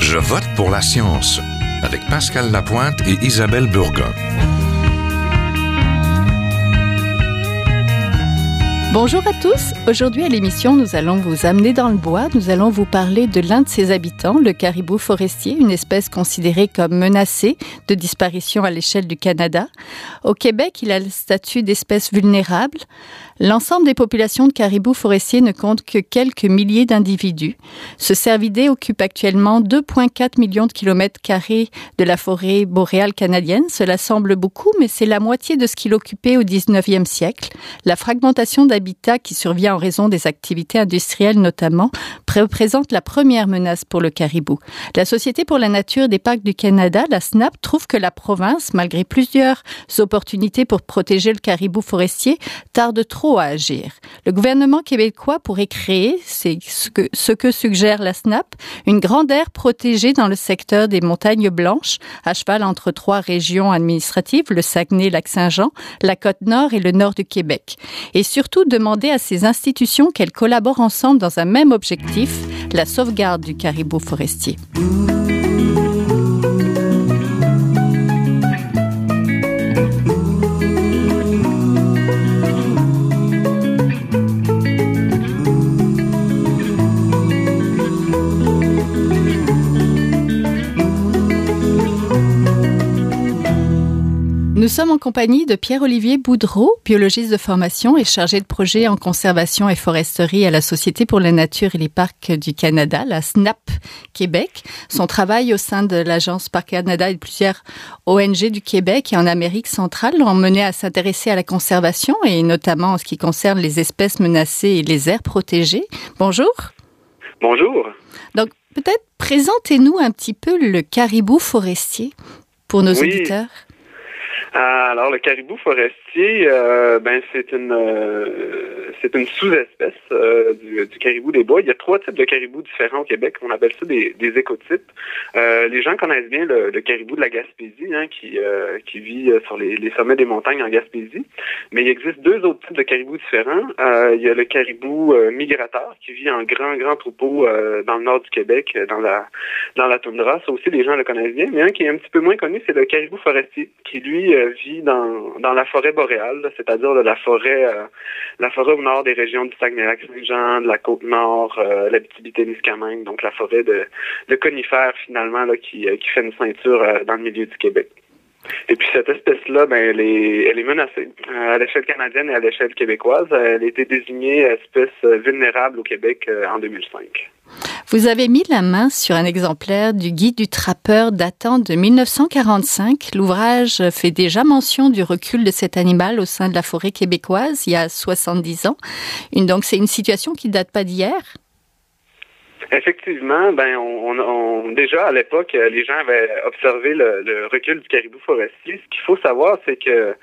Je vote pour la science avec Pascal Lapointe et Isabelle Burgon. Bonjour à tous. Aujourd'hui à l'émission, nous allons vous amener dans le bois. Nous allons vous parler de l'un de ses habitants, le caribou forestier, une espèce considérée comme menacée de disparition à l'échelle du Canada. Au Québec, il a le statut d'espèce vulnérable. L'ensemble des populations de caribous forestiers ne compte que quelques milliers d'individus. Ce cervidé occupe actuellement 2,4 millions de kilomètres carrés de la forêt boréale canadienne. Cela semble beaucoup, mais c'est la moitié de ce qu'il occupait au 19e siècle. La fragmentation d'habitat qui survient en raison des activités industrielles notamment représente la première menace pour le caribou. La Société pour la nature des parcs du Canada, la SNAP, trouve que la province, malgré plusieurs opportunités pour protéger le caribou forestier, tarde trop à agir. Le gouvernement québécois pourrait créer, c'est ce que, suggère la SNAP, une grande aire protégée dans le secteur des montagnes blanches, à cheval entre trois régions administratives, le Saguenay-Lac-Saint-Jean, la Côte-Nord et le nord du Québec. Et surtout demander à ces institutions qu'elles collaborent ensemble dans un même objectif, la sauvegarde du caribou forestier. Nous sommes en compagnie de Pierre-Olivier Boudreau, biologiste de formation et chargé de projet en conservation et foresterie à la Société pour la nature et les parcs du Canada, la SNAP Québec. Son travail au sein de l'Agence Parc Canada et de plusieurs ONG du Québec et en Amérique centrale l'ont mené à s'intéresser à la conservation et notamment en ce qui concerne les espèces menacées et les aires protégées. Bonjour. Bonjour. Donc, peut-être présentez-nous un petit peu le caribou forestier pour nos auditeurs. Euh, alors, le caribou forestier, euh, ben c'est une euh, c'est une sous-espèce du, caribou des bois. Il y a trois types de caribous différents au Québec. On appelle ça des, écotypes. les gens connaissent bien le, caribou de la Gaspésie, hein, qui qui vit sur les, sommets des montagnes en Gaspésie. Mais il existe deux autres types de caribous différents. il y a le caribou migrateur qui vit en grand grand troupeau dans le nord du Québec, dans la dans la toundra. Ça aussi, les gens le connaissent bien. Mais un qui est un petit peu moins connu, c'est le caribou forestier, qui lui vit dans, dans la forêt boréale, c'est-à-dire la forêt euh, la forêt au nord des régions du Saguenay-Lac-Saint-Jean, de la Côte-Nord, euh, l'Abitibi-Témiscamingue, donc la forêt de, conifères finalement là, qui, euh, qui fait une ceinture euh, dans le milieu du Québec. Et puis cette espèce-là, ben, elle est, elle est menacée à l'échelle canadienne et à l'échelle québécoise. Elle a été désignée espèce vulnérable au Québec en 2005. Vous avez mis la main sur un exemplaire du guide du trappeur datant de 1945. L'ouvrage fait déjà mention du recul de cet animal au sein de la forêt québécoise il y a 70 ans. donc c'est une situation qui date pas d'hier? Effectivement, ben on, déjà à l'époque, les gens avaient observé le, recul du caribou forestier. Ce qu'il faut savoir, c'est que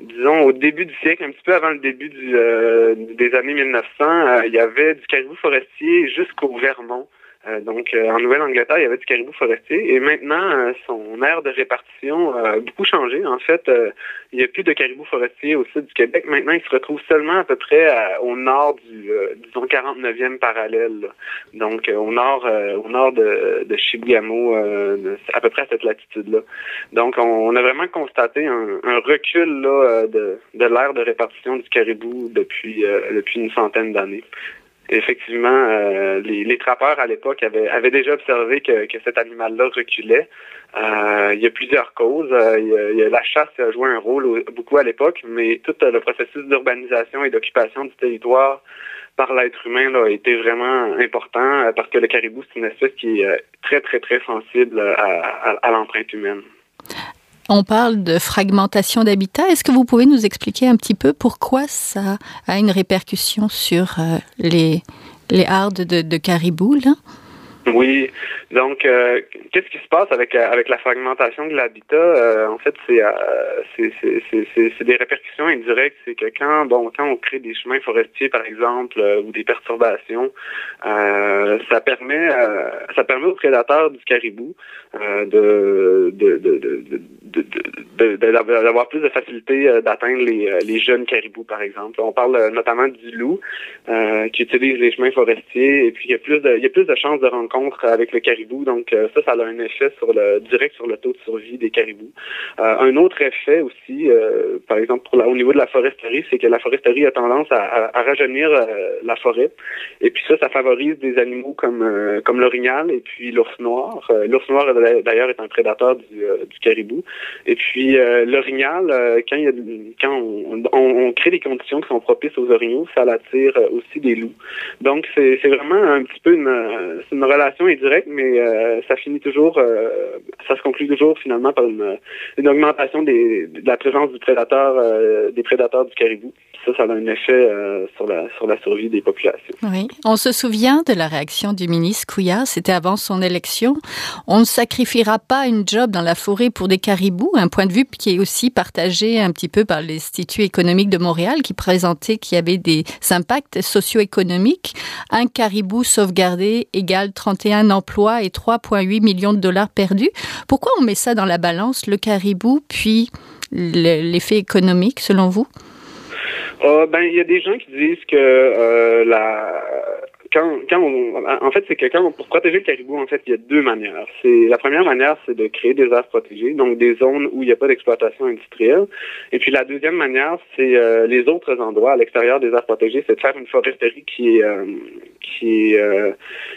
disons, au début du siècle, un petit peu avant le début du, euh, des années 1900, euh, il y avait du caribou forestier jusqu'au Vermont. Euh, donc, euh, en Nouvelle-Angleterre, il y avait du caribou forestier. Et maintenant, euh, son aire de répartition a beaucoup changé. En fait, il n'y a plus de caribou forestier au sud du Québec. Maintenant, il se retrouve seulement à peu près au nord du, disons, 49e parallèle. Donc, au nord au nord de, de Chibougamau, à peu près à cette latitude-là. Donc, on, a vraiment constaté un, un recul là, de, de l'aire de répartition du caribou depuis, depuis une centaine d'années effectivement, euh, les, trappeurs à l'époque avaient, déjà observé que, que cet animal-là reculait. Euh, il y a plusieurs causes. Euh, la chasse a joué un rôle beaucoup à l'époque, mais tout le processus d'urbanisation et d'occupation du territoire par l'être humain là, a été vraiment important parce que le caribou, c'est une espèce qui est très, très, très sensible à, à, à l'empreinte humaine. On parle de fragmentation d'habitat. Est-ce que vous pouvez nous expliquer un petit peu pourquoi ça a une répercussion sur euh, les, les hardes de, caribou là? Oui. Donc, euh, qu'est-ce qui se passe avec euh, avec la fragmentation de l'habitat? En fait, c'est c'est des répercussions indirectes. C'est que quand bon quand on crée des chemins forestiers, par exemple, ou des perturbations, ça permet ça permet aux prédateurs du caribou de d'avoir plus de facilité d'atteindre les, les jeunes caribous, par exemple. On parle notamment du loup qui utilise les chemins forestiers et puis il y a plus de il y a plus de chances de rencontre avec le caribou. Donc euh, ça, ça a un effet sur le direct sur le taux de survie des caribous. Euh, un autre effet aussi, euh, par exemple pour au niveau de la foresterie, c'est que la foresterie a tendance à, rajeunir la forêt. Et puis ça, ça favorise des animaux comme comme l'orignal et puis l'ours noir. l'ours noir d'ailleurs est un prédateur du, caribou. Et puis l'orignal, quand, il y a, quand on, crée des conditions qui sont propices aux orignaux, ça attire aussi des loups. Donc c'est vraiment un petit peu une, une relation est directe, mais euh, ça finit toujours, euh, ça se conclut toujours finalement par une, augmentation de la présence du prédateur, euh, des prédateurs du caribou. Ça, ça a un effet sur, la, sur la survie des populations. Oui. On se souvient de la réaction du ministre Couillard, c'était avant son élection. On ne sacrifiera pas une job dans la forêt pour des caribous, un point de vue qui est aussi partagé un petit peu par l'Institut économique de Montréal qui présentait qu'il y avait des impacts socio-économiques. Un caribou sauvegardé égale 30 31 emplois et 3,8 millions de dollars perdus. Pourquoi on met ça dans la balance, le caribou, puis l'effet économique, selon vous? Euh, ben, il y a des gens qui disent que euh, la quand, quand on, en fait, c'est que quand pour protéger le caribou, en fait, il y a deux manières. C'est la première manière, c'est de créer des aires protégées, donc des zones où il n'y a pas d'exploitation industrielle. Et puis la deuxième manière, c'est euh, les autres endroits à l'extérieur des aires protégées, c'est de faire une foresterie qui est qui est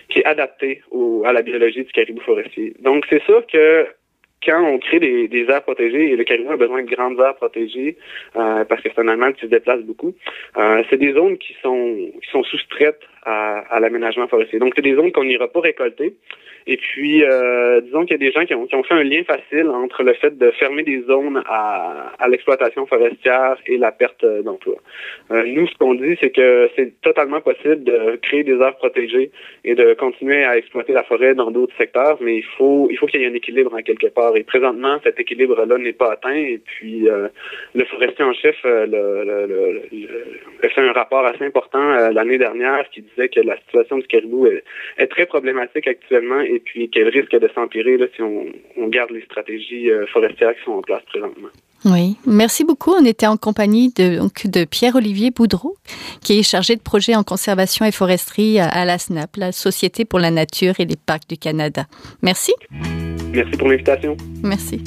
qui est adaptée au, à la biologie du caribou forestier. Donc c'est sûr que quand on crée des, des, aires protégées, et le caribou a besoin de grandes aires protégées euh, parce que c'est un animal qui se beaucoup, euh, c'est des zones qui sont qui sont soustraites à, à l'aménagement forestier. Donc c'est des zones qu'on n'ira pas récolter. Et puis, euh, disons qu'il y a des gens qui ont, qui ont, fait un lien facile entre le fait de fermer des zones à, à l'exploitation forestière et la perte d'emploi. Euh, nous, ce qu'on dit, c'est que c'est totalement possible de créer des aires protégées et de continuer à exploiter la forêt dans d'autres secteurs, mais il faut il faut qu'il y ait un équilibre en quelque part. Et présentement, cet équilibre-là n'est pas atteint. Et puis, euh, le forestier en chef euh, le, le, a fait un rapport assez important euh, l'année dernière qui disait que la situation du caribou est, est très problématique actuellement et puis qu'elle risque de s'empirer si on, on, garde les stratégies forestières qui sont en place présentement. Oui, merci beaucoup. On était en compagnie de, donc, de Pierre-Olivier Boudreau, qui est chargé de projet en conservation et foresterie à la SNAP, la Société pour la nature et les parcs du Canada. Merci. Merci pour l'invitation. Merci.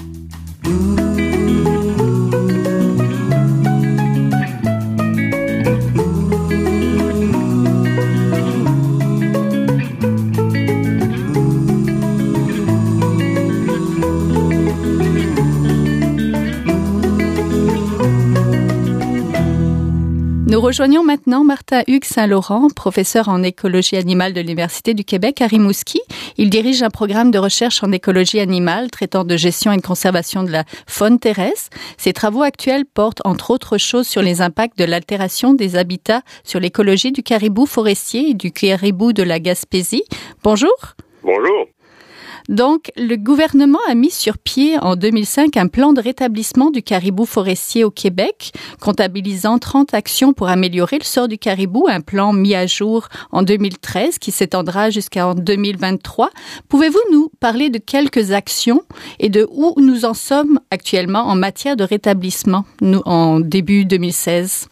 Nous rejoignons maintenant Martin Hugues Saint-Laurent, professeur en écologie animale de l'Université du Québec à Rimouski. Il dirige un programme de recherche en écologie animale traitant de gestion et de conservation de la faune terrestre. Ses travaux actuels portent entre autres choses sur les impacts de l'altération des habitats sur l'écologie du caribou forestier et du caribou de la Gaspésie. Bonjour. Bonjour. Donc, le gouvernement a mis sur pied en 2005 un plan de rétablissement du caribou forestier au Québec, comptabilisant 30 actions pour améliorer le sort du caribou, un plan mis à jour en 2013 qui s'étendra jusqu'en 2023. Pouvez-vous nous parler de quelques actions et de où nous en sommes actuellement en matière de rétablissement, en début 2016?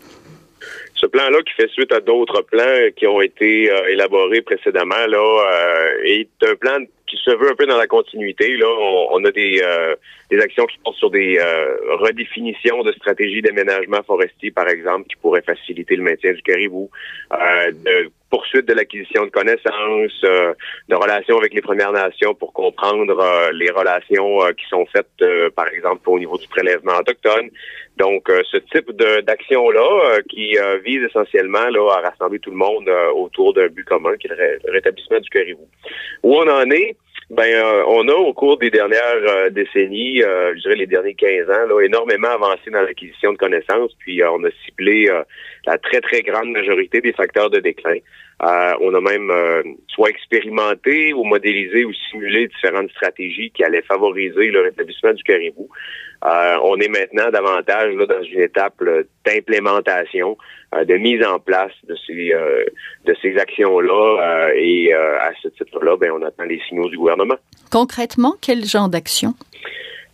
Ce plan-là qui fait suite à d'autres plans qui ont été euh, élaborés précédemment là euh, est un plan qui se veut un peu dans la continuité. Là, on, a des, euh, des actions qui portent sur des euh, redéfinitions de stratégies d'aménagement forestier, par exemple, qui pourraient faciliter le maintien du caribou, euh, de poursuite de l'acquisition de connaissances, euh, de relations avec les Premières Nations pour comprendre euh, les relations qui sont faites, par exemple, au niveau du prélèvement autochtone. Donc, ce type d'action-là qui vise essentiellement là, à rassembler tout le monde autour d'un but commun, qui est le rétablissement du caribou. Où on en est, Ben, euh, on a au cours des dernières euh, décennies, euh, je dirais les derniers 15 ans, là, énormément avancé dans l'acquisition de connaissances, puis on a ciblé la très très grande majorité des facteurs de déclin. on a même soit expérimenté ou modélisé ou simulé différentes stratégies qui allaient favoriser le rétablissement du caribou. On est maintenant davantage là, dans une étape d'implémentation, de mise en place de ces de ces actions-là, et à ce titre-là, ben, on attend les signaux du gouvernement Concrètement, quel genre d'action?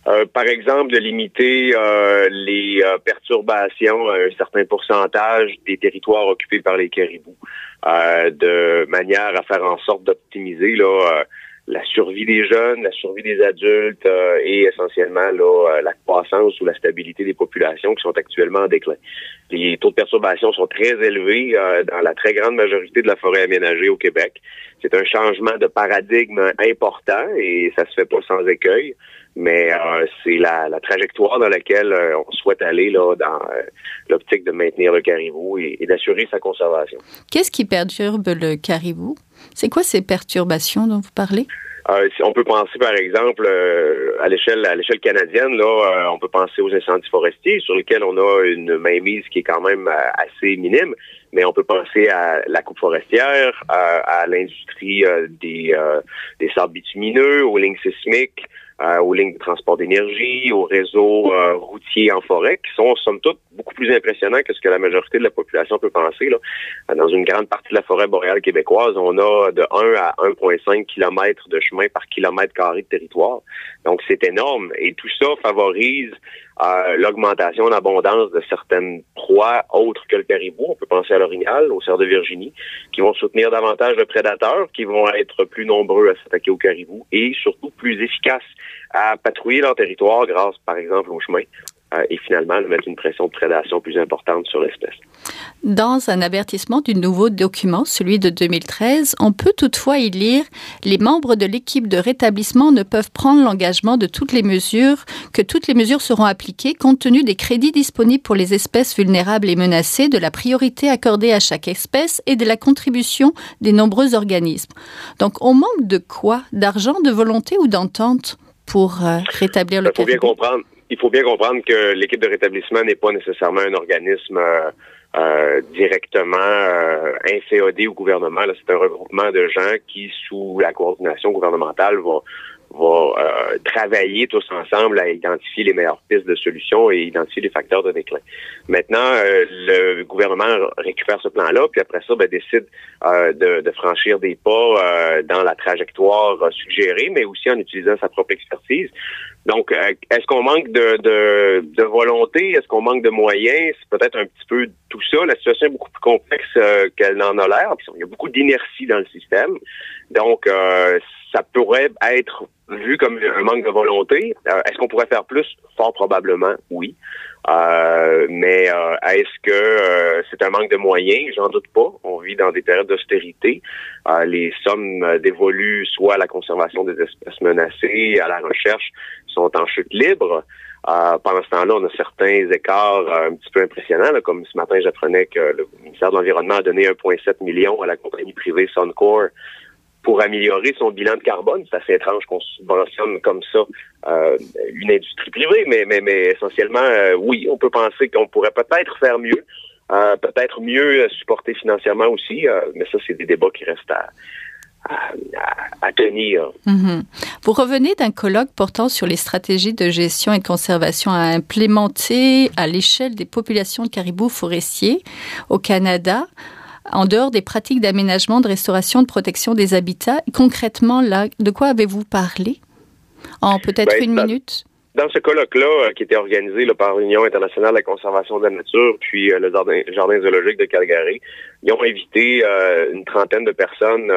Euh, par exemple, de limiter euh, les euh, perturbations à un certain pourcentage des territoires occupés par les caribous, de manière à faire en sorte d'optimiser là la survie des jeunes, la survie des adultes et essentiellement là, la croissance ou la stabilité des populations qui sont actuellement en déclin. Les taux de perturbation sont très élevés dans la très grande majorité de la forêt aménagée au Québec c'est un changement de paradigme important et ça se fait pas sans écueil, mais euh, c'est la, trajectoire dans laquelle euh, on souhaite aller là dans euh, l'optique de maintenir le caribou et, d'assurer sa conservation. Qu'est-ce qui perturbe le caribou? C'est quoi ces perturbations dont vous parlez? On peut penser, par exemple, à l'échelle à l'échelle canadienne, là, on peut penser aux incendies forestiers sur lesquels on a une mainmise qui est quand même assez minime mais on peut penser à la coupe forestière, à, l'industrie euh, des, euh, des sables bitumineux, aux lignes sismiques, euh, aux lignes de transport d'énergie, aux réseaux routiers en forêt, qui sont somme toute beaucoup plus impressionnants que ce que la majorité de la population peut penser. Là. Dans une grande partie de la forêt boréale québécoise, on a de 1 à 1,5 km de chemin par kilomètre carré de territoire. Donc c'est énorme et tout ça favorise l'augmentation d'abondance de certaines proies autres que le caribou. On peut penser à l'orignal, au cerf de Virginie, qui vont soutenir davantage de prédateurs, qui vont être plus nombreux à s'attaquer au caribou et surtout plus efficaces à patrouiller leur territoire grâce, par exemple, au chemin. Euh, et finalement de mettre une pression de prédation plus importante sur l'espèce. Dans un avertissement du nouveau document, celui de 2013, on peut toutefois y lire les membres de l'équipe de rétablissement ne peuvent prendre l'engagement de toutes les mesures que toutes les mesures seront appliquées compte tenu des crédits disponibles pour les espèces vulnérables et menacées, de la priorité accordée à chaque espèce et de la contribution des nombreux organismes. Donc on manque de quoi? D'argent, de volonté ou d'entente pour euh, rétablir le Il faut bien comprendre il faut bien comprendre que l'équipe de rétablissement n'est pas nécessairement un organisme euh, euh directement euh, inféodé au gouvernement. C'est un regroupement de gens qui, sous la coordination gouvernementale, vont va euh, travailler tous ensemble à identifier les meilleures pistes de solutions et identifier les facteurs de déclin. Maintenant, euh, le gouvernement récupère ce plan-là, puis après ça, ben, décide euh, de, de, franchir des pas dans la trajectoire suggérée, mais aussi en utilisant sa propre expertise. Donc, est-ce qu'on manque de, de, de volonté? Est-ce qu'on manque de moyens? C'est peut-être un petit peu tout ça. La situation est beaucoup plus complexe qu'elle n'en a l'air. Il y a beaucoup d'inertie dans le système. Donc, ça pourrait être vu comme un manque de volonté. Euh, est-ce qu'on pourrait faire plus? Fort probablement, oui. Euh, mais euh, est-ce que c'est un manque de moyens? J'en doute pas. On vit dans des périodes d'austérité. les sommes dévolues soit à la conservation des espèces menacées, à la recherche, sont en chute libre. pendant ce temps-là, on a certains écarts un petit peu impressionnants. comme ce matin, j'apprenais que le ministère de l'Environnement a donné 1,7 million à la compagnie privée Suncor pour améliorer son bilan de carbone. C'est assez étrange qu'on subventionne comme ça euh, une industrie privée, mais, mais, mais essentiellement, euh, oui, on peut penser qu'on pourrait peut-être faire mieux, euh, peut-être mieux supporter financièrement aussi, mais ça, c'est des débats qui restent à, à, tenir. Mhm. Vous revenez d'un colloque portant sur les stratégies de gestion et de conservation à implémenter à l'échelle des populations de caribous forestiers au Canada en dehors des pratiques d'aménagement, de restauration, de protection des habitats. Concrètement, là, de quoi avez-vous parlé? En peut-être ben, une minute dans ce colloque-là, euh, qui était organisé par l'Union internationale de la conservation de la nature, puis euh, le jardin, zoologique de Calgary, ils ont invité euh, une trentaine de personnes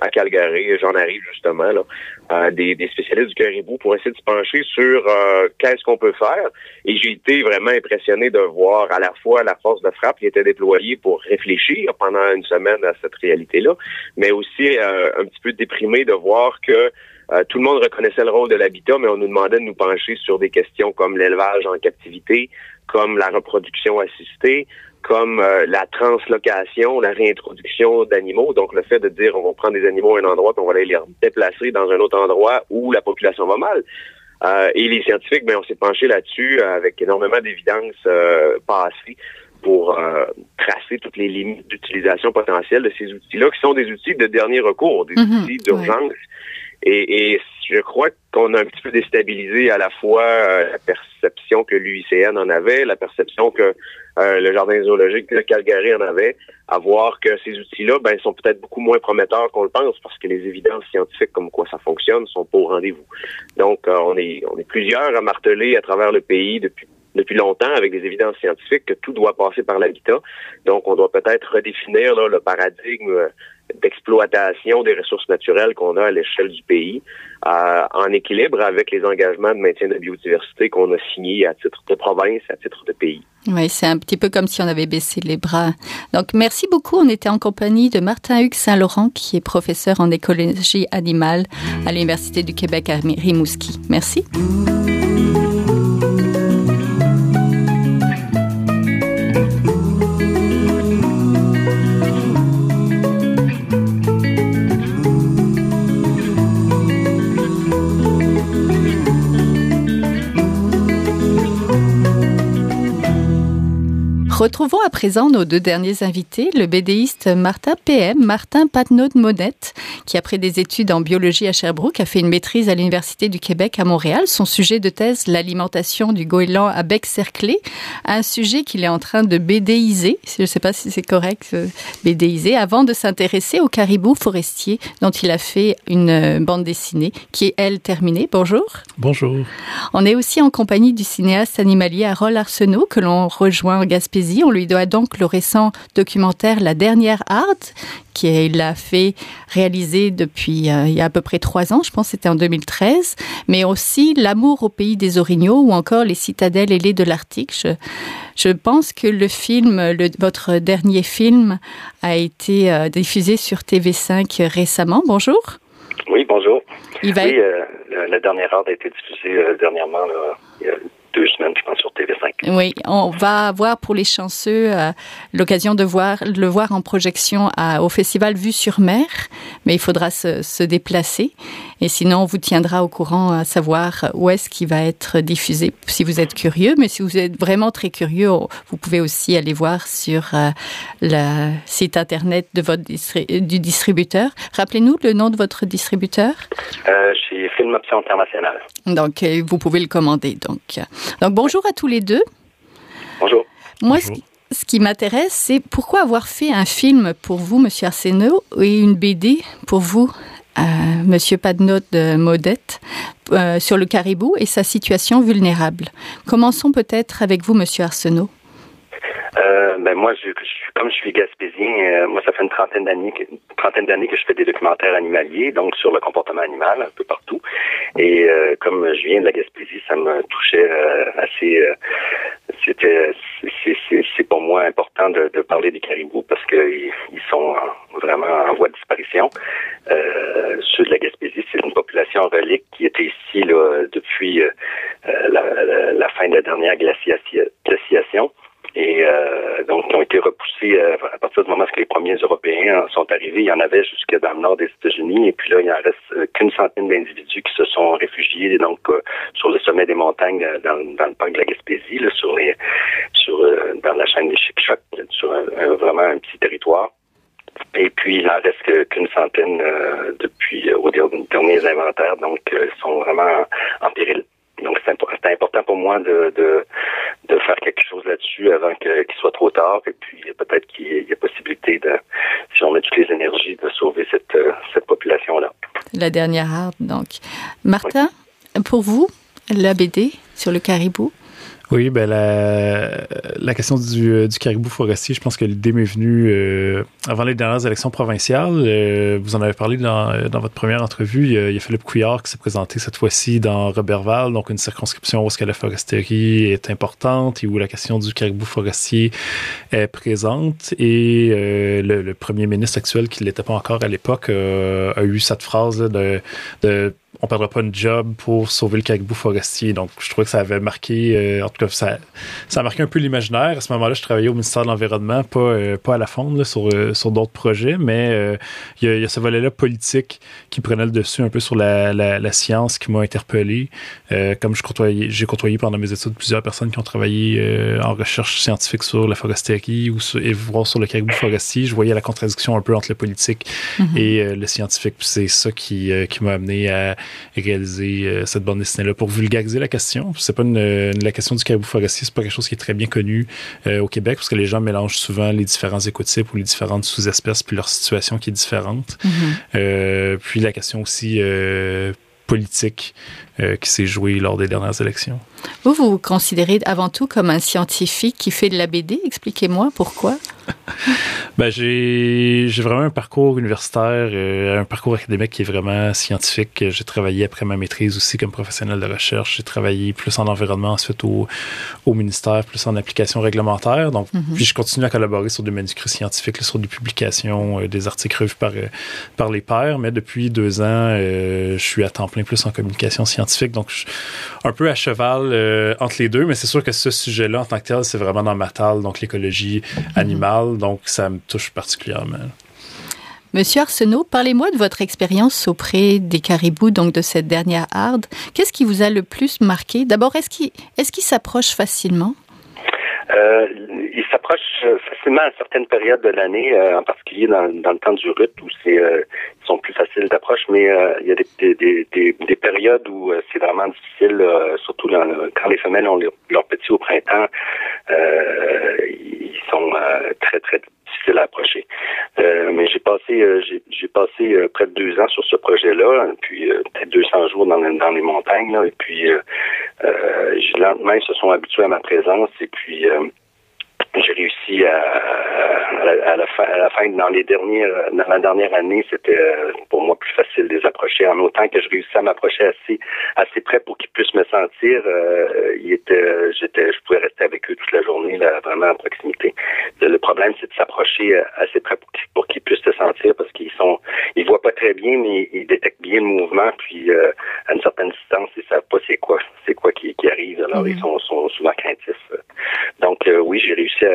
à Calgary, j'en arrive justement, là, des, spécialistes du caribou pour essayer de se pencher sur euh, qu'est-ce qu'on peut faire. Et j'ai été vraiment impressionné de voir à la fois la force de frappe qui était déployée pour réfléchir pendant une semaine à cette réalité-là, mais aussi euh, un petit peu déprimé de voir que euh, tout le monde reconnaissait le rôle de l'habitat, mais on nous demandait de nous pencher sur des questions comme l'élevage en captivité, comme la reproduction assistée, comme la translocation, la réintroduction d'animaux. Donc, le fait de dire on va prendre des animaux à un endroit puis on va aller les déplacer dans un autre endroit où la population va mal. et les scientifiques, ben, on s'est penché là-dessus avec énormément d'évidence passées pour euh, tracer toutes les limites d'utilisation potentielle de ces outils-là, qui sont des outils de dernier recours, des mhm. outils d'urgence. Et, et, je crois qu'on a un petit peu déstabilisé à la fois euh, la perception que l'UICN en avait, la perception que euh, le Jardin zoologique de Calgary en avait, à voir que ces outils-là ben, sont peut-être beaucoup moins prometteurs qu'on le pense parce que les évidences scientifiques comme quoi ça fonctionne sont pas au rendez-vous. Donc, on, est, on est plusieurs à marteler à travers le pays depuis depuis longtemps avec des évidences scientifiques que tout doit passer par l'habitat. Donc, on doit peut-être redéfinir le paradigme euh, d'exploitation des ressources naturelles qu'on a à l'échelle du pays, euh, en équilibre avec les engagements de maintien de la biodiversité qu'on a signés à titre de province, à titre de pays. Oui, c'est un petit peu comme si on avait baissé les bras. Donc, merci beaucoup. On était en compagnie de Martin Hugues Saint-Laurent, qui est professeur en écologie animale à l'Université du Québec à Rimouski. Merci. Retrouvons à présent nos deux derniers invités, le BDiste Martin PM, Martin Patnaud Monette, qui après des études en biologie à Sherbrooke a fait une maîtrise à l'Université du Québec à Montréal. Son sujet de thèse, l'alimentation du goéland à bec cerclé, un sujet qu'il est en train de BDiser, je ne sais pas si c'est correct, euh, BDiser, avant de s'intéresser au caribou forestier dont il a fait une euh, bande dessinée qui est, elle, terminée. Bonjour. Bonjour. On est aussi en compagnie du cinéaste animalier Harold Arsenault que l'on rejoint en Gaspésie on lui doit donc le récent documentaire La dernière art, qu'il a fait réaliser depuis euh, il y a à peu près trois ans, je pense que c'était en 2013, mais aussi L'amour au pays des orignaux ou encore Les citadelles ailées de l'Arctique. Je, pense que le film, votre dernier film, a été euh, diffusé sur TV5 récemment. Bonjour. Oui, bonjour. Oui, euh, la, dernière art a été diffusée dernièrement, il y a deux semaines, je pense, sur TV5. Oui, on va avoir pour les chanceux euh, l'occasion de voir le voir en projection au festival Vue sur Mer, mais il faudra se, déplacer. Et sinon, on vous tiendra au courant à savoir où est-ce qu'il va être diffusé, si vous êtes curieux. Mais si vous êtes vraiment très curieux, vous pouvez aussi aller voir sur euh, le site internet de votre du distributeur. Rappelez-nous le nom de votre distributeur. Euh, Film Option International. Donc, euh, vous pouvez le commander. Donc, donc bonjour à tous les deux. Bonjour. Moi, Ce, qui m'intéresse, c'est pourquoi avoir fait un film pour vous, Monsieur Arsenault, et une BD pour vous, euh, Monsieur Padnot de Modette, euh, sur le caribou et sa situation vulnérable. Commençons peut-être avec vous, Monsieur Arsenault. Euh, moi, je, comme je suis gaspésien, euh, moi ça fait une trentaine d'années, trentaine d'années que je fais des documentaires animaliers, donc sur le comportement animal un peu partout. Et euh, comme je viens de la Gaspésie, ça me touchait assez. c'était, c'est, pour moi important de, parler des caribous parce qu'ils ils sont vraiment en voie de disparition. ceux de la Gaspésie, c'est une population relique qui était ici là, depuis la, la, fin de la dernière glaciation et euh, donc qui ont été repoussés euh, à partir du moment où les premiers Européens sont arrivés. Il y en avait jusque dans le nord des États-Unis, et puis là, il en reste euh, qu'une centaine d'individus qui se sont réfugiés donc sur le sommet des montagnes dans, le parc de la Gaspésie, là, sur les sur dans la chaîne des Chic-Chocs, sur vraiment un petit territoire. Et puis, il n'en reste qu'une centaine depuis aux derniers inventaires, donc ils sont vraiment en péril. Donc, c'est important pour moi de, de faire quelque chose là-dessus avant qu'il soit trop tard. Et puis, peut-être qu'il y a possibilité, de, si on met toutes les énergies, de sauver cette, euh, cette population-là. La dernière arme, donc. Martin, pour vous, la BD sur le caribou, oui, ben la, la question du, euh, du caribou forestier, je pense que l'idée m'est venue euh, avant les dernières élections provinciales. Euh, vous en avez parlé dans, dans votre première entrevue. Il y, a, il y a Philippe Couillard qui s'est présenté cette fois-ci dans Robertval, donc une circonscription où ce que la foresterie est importante et où la question du caribou forestier est présente. Et le, premier ministre actuel, qui ne l'était pas encore à l'époque, a eu cette phrase de, de on perdra pas une job pour sauver le caribou forestier. Donc, je trouvais que ça avait marqué, euh, en tout cas, ça, ça a marqué un peu l'imaginaire. À ce moment-là, je travaillais au ministère de l'Environnement, pas, euh, pas à la fonde, sur, euh, sur d'autres projets, mais il y, y, a ce volet-là politique qui prenait le dessus un peu sur la, la, la science qui m'a interpellé. comme je côtoyais, j'ai côtoyé pendant mes études plusieurs personnes qui ont travaillé en recherche scientifique sur la foresterie ou sur, et voir sur le caribou forestier, je voyais la contradiction un peu entre le politique mm-hmm. et le scientifique. C'est ça qui, qui m'a amené à réaliser euh, cette bande dessinée-là pour vulgariser la question. C'est pas une, la question du caribou forestier, c'est pas quelque chose qui est très bien connu euh, au Québec parce que les gens mélangent souvent les différents écotypes ou les différentes sous-espèces puis leur situation qui est différente. Mm-hmm. euh, puis la question aussi politique euh, qui s'est jouée lors des dernières élections. Vous, vous vous considérez avant tout comme un scientifique qui fait de la BD. Expliquez-moi pourquoi. ben, j'ai vraiment un parcours universitaire, euh, un parcours académique qui est vraiment scientifique. J'ai travaillé après ma maîtrise aussi comme professionnel de recherche. J'ai travaillé plus en environnement, ensuite au, au ministère, plus en application réglementaire. Donc, mm -hmm. puis je continue à collaborer sur des manuscrits scientifiques, sur des publications, euh, des articles revus par, par les pairs. Mais depuis deux ans, je suis à temps plein plus en communication scientifique. Donc, je suis un peu à cheval euh, entre les deux. Mais c'est sûr que ce sujet-là, en tant que tel, c'est vraiment dans ma table, donc l'écologie animale donc ça me touche particulièrement. Monsieur Arsenault, parlez-moi de votre expérience auprès des caribous, donc de cette dernière harde. Qu'est-ce qui vous a le plus marqué? D'abord, est-ce qu'il est qu s'approche facilement? Euh, il s'approche facilement à certaines périodes de l'année, euh, en particulier dans, dans, le temps du rut où c'est euh, ils sont plus faciles d'approche, mais euh, il y a des, des, des, des périodes où euh, c'est vraiment difficile, euh, surtout dans, quand les femelles ont leurs leur petits au printemps, ils sont très très difficiles à approcher. mais j'ai passé j'ai passé près de deux ans sur ce projet-là, puis peut-être 200 jours dans, dans les montagnes, là, et puis lentement ils se sont habitués à ma présence, et puis j'ai réussi à, à, la, à, la fin, à la fin, dans les dernières, dans la dernière année, c'était pour moi plus facile de les approcher, en autant que je réussissais à m'approcher assez, assez près pour qu'ils puissent me sentir. Euh, il était, j'étais, je pouvais rester avec eux toute la journée, là, vraiment à proximité. Le, le problème, c'est de s'approcher assez près pour qu'ils, pour qu'ils puissent te sentir, parce qu'ils sont, ils voient pas très bien, mais ils détectent bien le mouvement, puis euh, à une certaine distance, ils savent pas c'est quoi, c'est quoi qui, qui arrive. Alors mmh. ils sont, sont souvent craintifs. Donc euh, oui, j'ai réussi à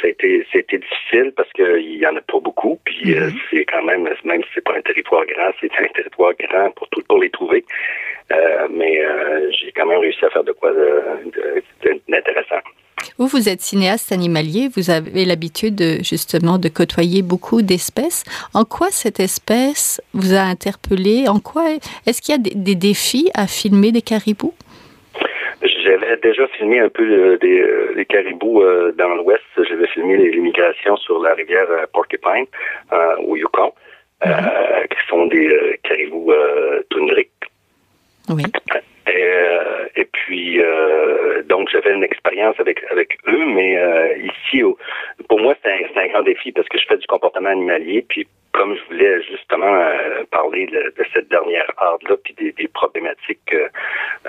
ça a été, ça a été difficile parce qu'il y en a pas beaucoup. Puis mm -hmm. c'est quand même, même si c'est pas un territoire grand, c'est un territoire grand pour tout pour les trouver. Euh, mais euh, j'ai quand même réussi à faire de quoi d'intéressant. Vous, vous êtes cinéaste animalier, vous avez l'habitude de, justement de côtoyer beaucoup d'espèces. En quoi cette espèce vous a interpellé? En quoi est-ce qu'il y a des, des défis à filmer des caribous? J'avais déjà filmé un peu euh, des, euh, des caribous euh, dans l'ouest. J'avais filmé migrations sur la rivière Porcupine au Yukon, mm -hmm. qui sont des caribous toundriques. Oui. Et, et puis, donc, j'avais une expérience avec avec eux, mais ici, au, pour moi, c'est un, un grand défi parce que je fais du comportement animalier, puis comme je voulais justement euh, parler de, de, cette dernière harde-là, puis des, des problématiques euh,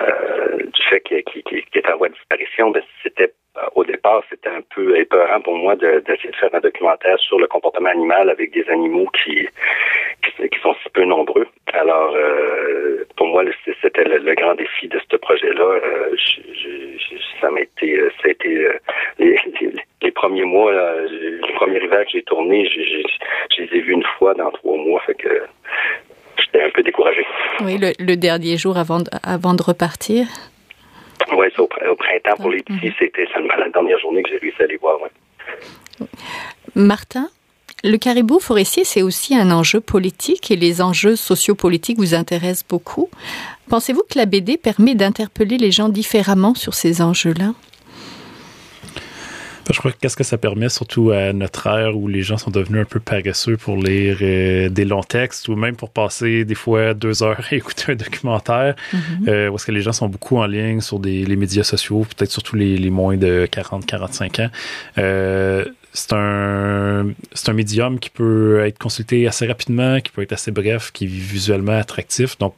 euh, du fait qu'il qu qu qu est en voie de disparition, ben, c'était au départ, c'était un peu épeurant pour moi d'essayer de, de, faire un documentaire sur le comportement animal avec des animaux qui, qui, qui sont si peu nombreux. Alors, euh, pour moi, c'était le, le, grand défi de ce projet-là. Euh, ça m'a été, ça a été les, les, les, premiers mois, là, le premier hiver que j'ai tourné, je les ai vus une fois dans trois mois, fait que j'étais un peu découragé. Oui, le, le dernier jour avant de, avant de repartir. Oui, au, au, printemps pour les petits, c'était seulement la dernière journée que j'ai réussi à les voir. Ouais. Martin, le caribou forestier, c'est aussi un enjeu politique et les enjeux sociopolitiques vous intéressent beaucoup. Pensez-vous que la BD permet d'interpeller les gens différemment sur ces enjeux-là? Je crois que qu'est-ce que ça permet, surtout à notre ère où les gens sont devenus un peu paresseux pour lire euh, des longs textes ou même pour passer des fois deux heures à écouter un documentaire, mm -hmm. euh, où est-ce que les gens sont beaucoup en ligne sur des, les médias sociaux, peut-être surtout les, les moins de 40-45 ans. Euh, c'est un, c'est un médium qui peut être consulté assez rapidement, qui peut être assez bref, qui est visuellement attractif. Donc,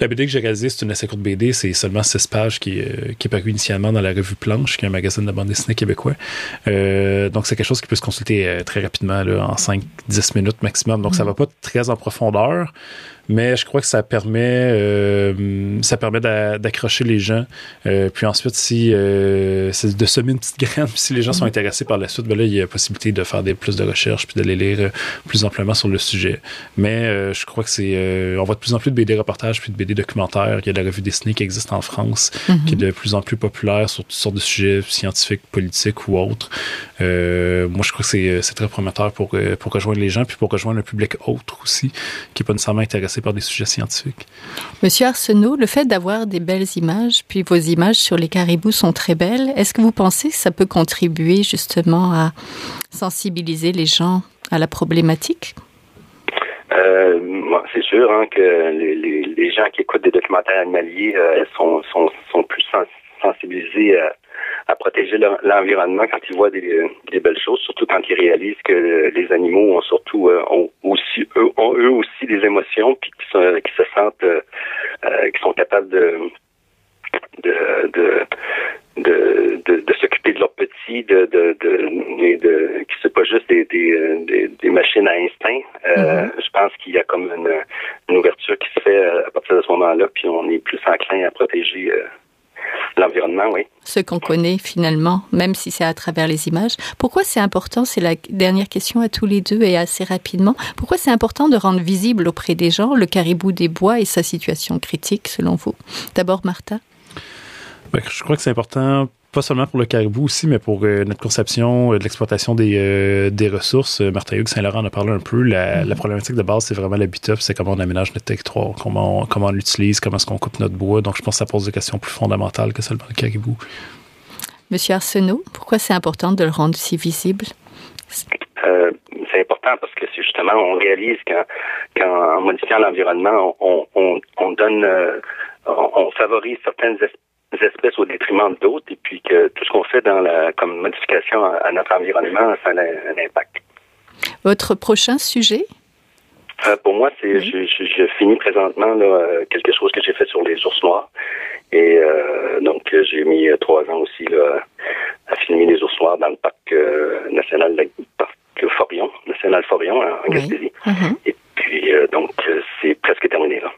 la BD que j'ai réalisée, c'est une assez courte BD, c'est seulement 16 pages qui, euh, qui est paru initialement dans la revue Planche, qui est un magazine de bande dessinée québécois. Euh, donc, c'est quelque chose qui peut se consulter euh, très rapidement, là, en 5-10 minutes maximum. Donc, ça mm. va pas très en profondeur, mais je crois que ça permet euh, ça permet d'accrocher les gens. Euh, puis ensuite, si euh, c'est de semer une petite graine, si les gens sont mhm. intéressés par la suite, ben là, il y a possibilité de faire des plus de recherches puis d'aller lire plus amplement sur le sujet. Mais je crois que c'est on voit de plus en plus de BD reportages puis de BD documentaires. Il y a la revue Disney qui existe en France, mhm. qui est de plus en plus populaire sur toutes sortes de sujets scientifiques, politiques ou autres. moi, je crois que c'est très prometteur pour, pour rejoindre les gens puis pour rejoindre un public autre aussi, qui n'est pas nécessairement intéressé par des sujets scientifiques. Monsieur Arsenault, le fait d'avoir des belles images, puis vos images sur les caribous sont très belles, est-ce que vous pensez que ça peut contribuer justement à sensibiliser les gens à la problématique? Euh, c'est sûr hein, que les, gens qui écoutent des documentaires animaliers euh, sont, sont, sont, plus sensibilisés à, à protéger l'environnement quand ils voient des, des, belles choses, surtout quand ils réalisent que les animaux ont surtout euh, ont aussi eux, ont eux aussi des émotions puis qui, se, qui se sentent euh, euh, qui sont capables de de de de, de, de s'occuper de leurs petits, de, de, de, de, qui c'est pas juste des, des, des, machines à instinct. Mm-hmm. Je pense qu'il y a comme une, une, ouverture qui se fait à partir de ce moment-là, puis on est plus enclin à protéger L'environnement, oui. Ce qu'on connaît finalement, même si c'est à travers les images. Pourquoi c'est important, c'est la dernière question à tous les deux et assez rapidement, pourquoi c'est important de rendre visible auprès des gens le caribou des bois et sa situation critique selon vous? D'abord, Martha? Ben, je crois que c'est important pas seulement pour le caribou aussi, mais pour euh, notre conception euh, de l'exploitation des, euh, des ressources. Martin Hugues Saint-Laurent en a parlé un peu. La, la problématique de base, c'est vraiment l'habitat, c'est comment on aménage notre territoire, comment on, comment on l'utilise, comment est-ce qu'on coupe notre bois. Donc, je pense que ça pose des questions plus fondamentales que seulement le caribou. Monsieur Arsenault, pourquoi c'est important de le rendre si visible? c'est important parce que c'est justement, on réalise qu'en modifiant l'environnement, on, on, on, donne, on, on favorise certaines espèces espèces au détriment d'autres et puis que tout ce qu'on fait dans la comme modification à, notre environnement, ça a un, impact. Votre prochain sujet? Euh, pour moi, c'est je, je, finis présentement là, euh, quelque chose que j'ai fait sur les ours noirs. Et euh, donc j'ai mis trois ans aussi là, à filmer les ours noirs dans le parc national parc Forion, national Forion en Gaspésie. Mm-hmm. Et puis donc c'est presque terminé là.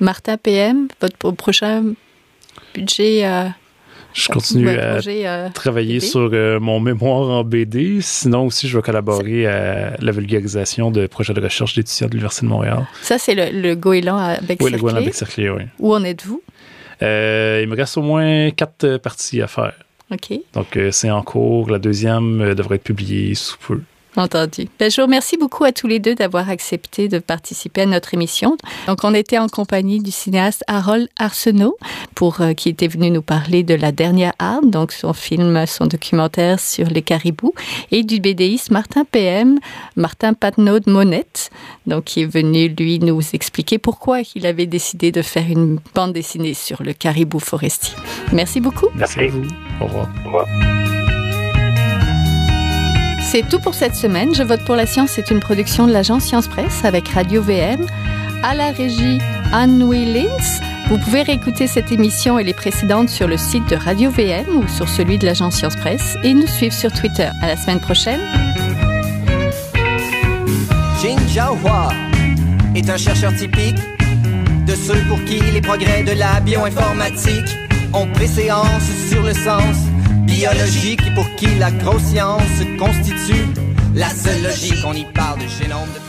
Martha PM, votre prochain budget euh, je continue à euh, travailler sur euh, mon mémoire en BD. Sinon aussi, je vais collaborer à la vulgarisation de projets de recherche d'étudiants de l'Université de Montréal. Ça, c'est le, le goéland à bec Oui, le goéland à bec oui. Où en êtes-vous? il me reste au moins quatre parties à faire. OK. Donc, c'est en cours. La deuxième devrait être publiée sous peu. Entendu. Ben, je vous remercie beaucoup à tous les deux d'avoir accepté de participer à notre émission. Donc, on était en compagnie du cinéaste Harold Arsenault, pour, euh, qui était venu nous parler de La Dernière Arme, donc son film, son documentaire sur les caribous, et du BDiste Martin PM, Martin Patnaud Monette, donc qui est venu, lui, nous expliquer pourquoi il avait décidé de faire une bande dessinée sur le caribou forestier. Merci beaucoup. Merci à vous. Au revoir. Au revoir. C'est tout pour cette semaine. Je vote pour la science c'est une production de l'agence Science Presse avec Radio VM. À la régie, Anne-Louis Lins. Vous pouvez réécouter cette émission et les précédentes sur le site de Radio VM ou sur celui de l'agence Science Presse et nous suivre sur Twitter. À la semaine prochaine. Jin Jiahua est un chercheur typique de ceux pour qui les progrès de la bioinformatique ont préséance sur le sens biologique pour qui la grosse science constitue la seule logique. On y parle de génome, de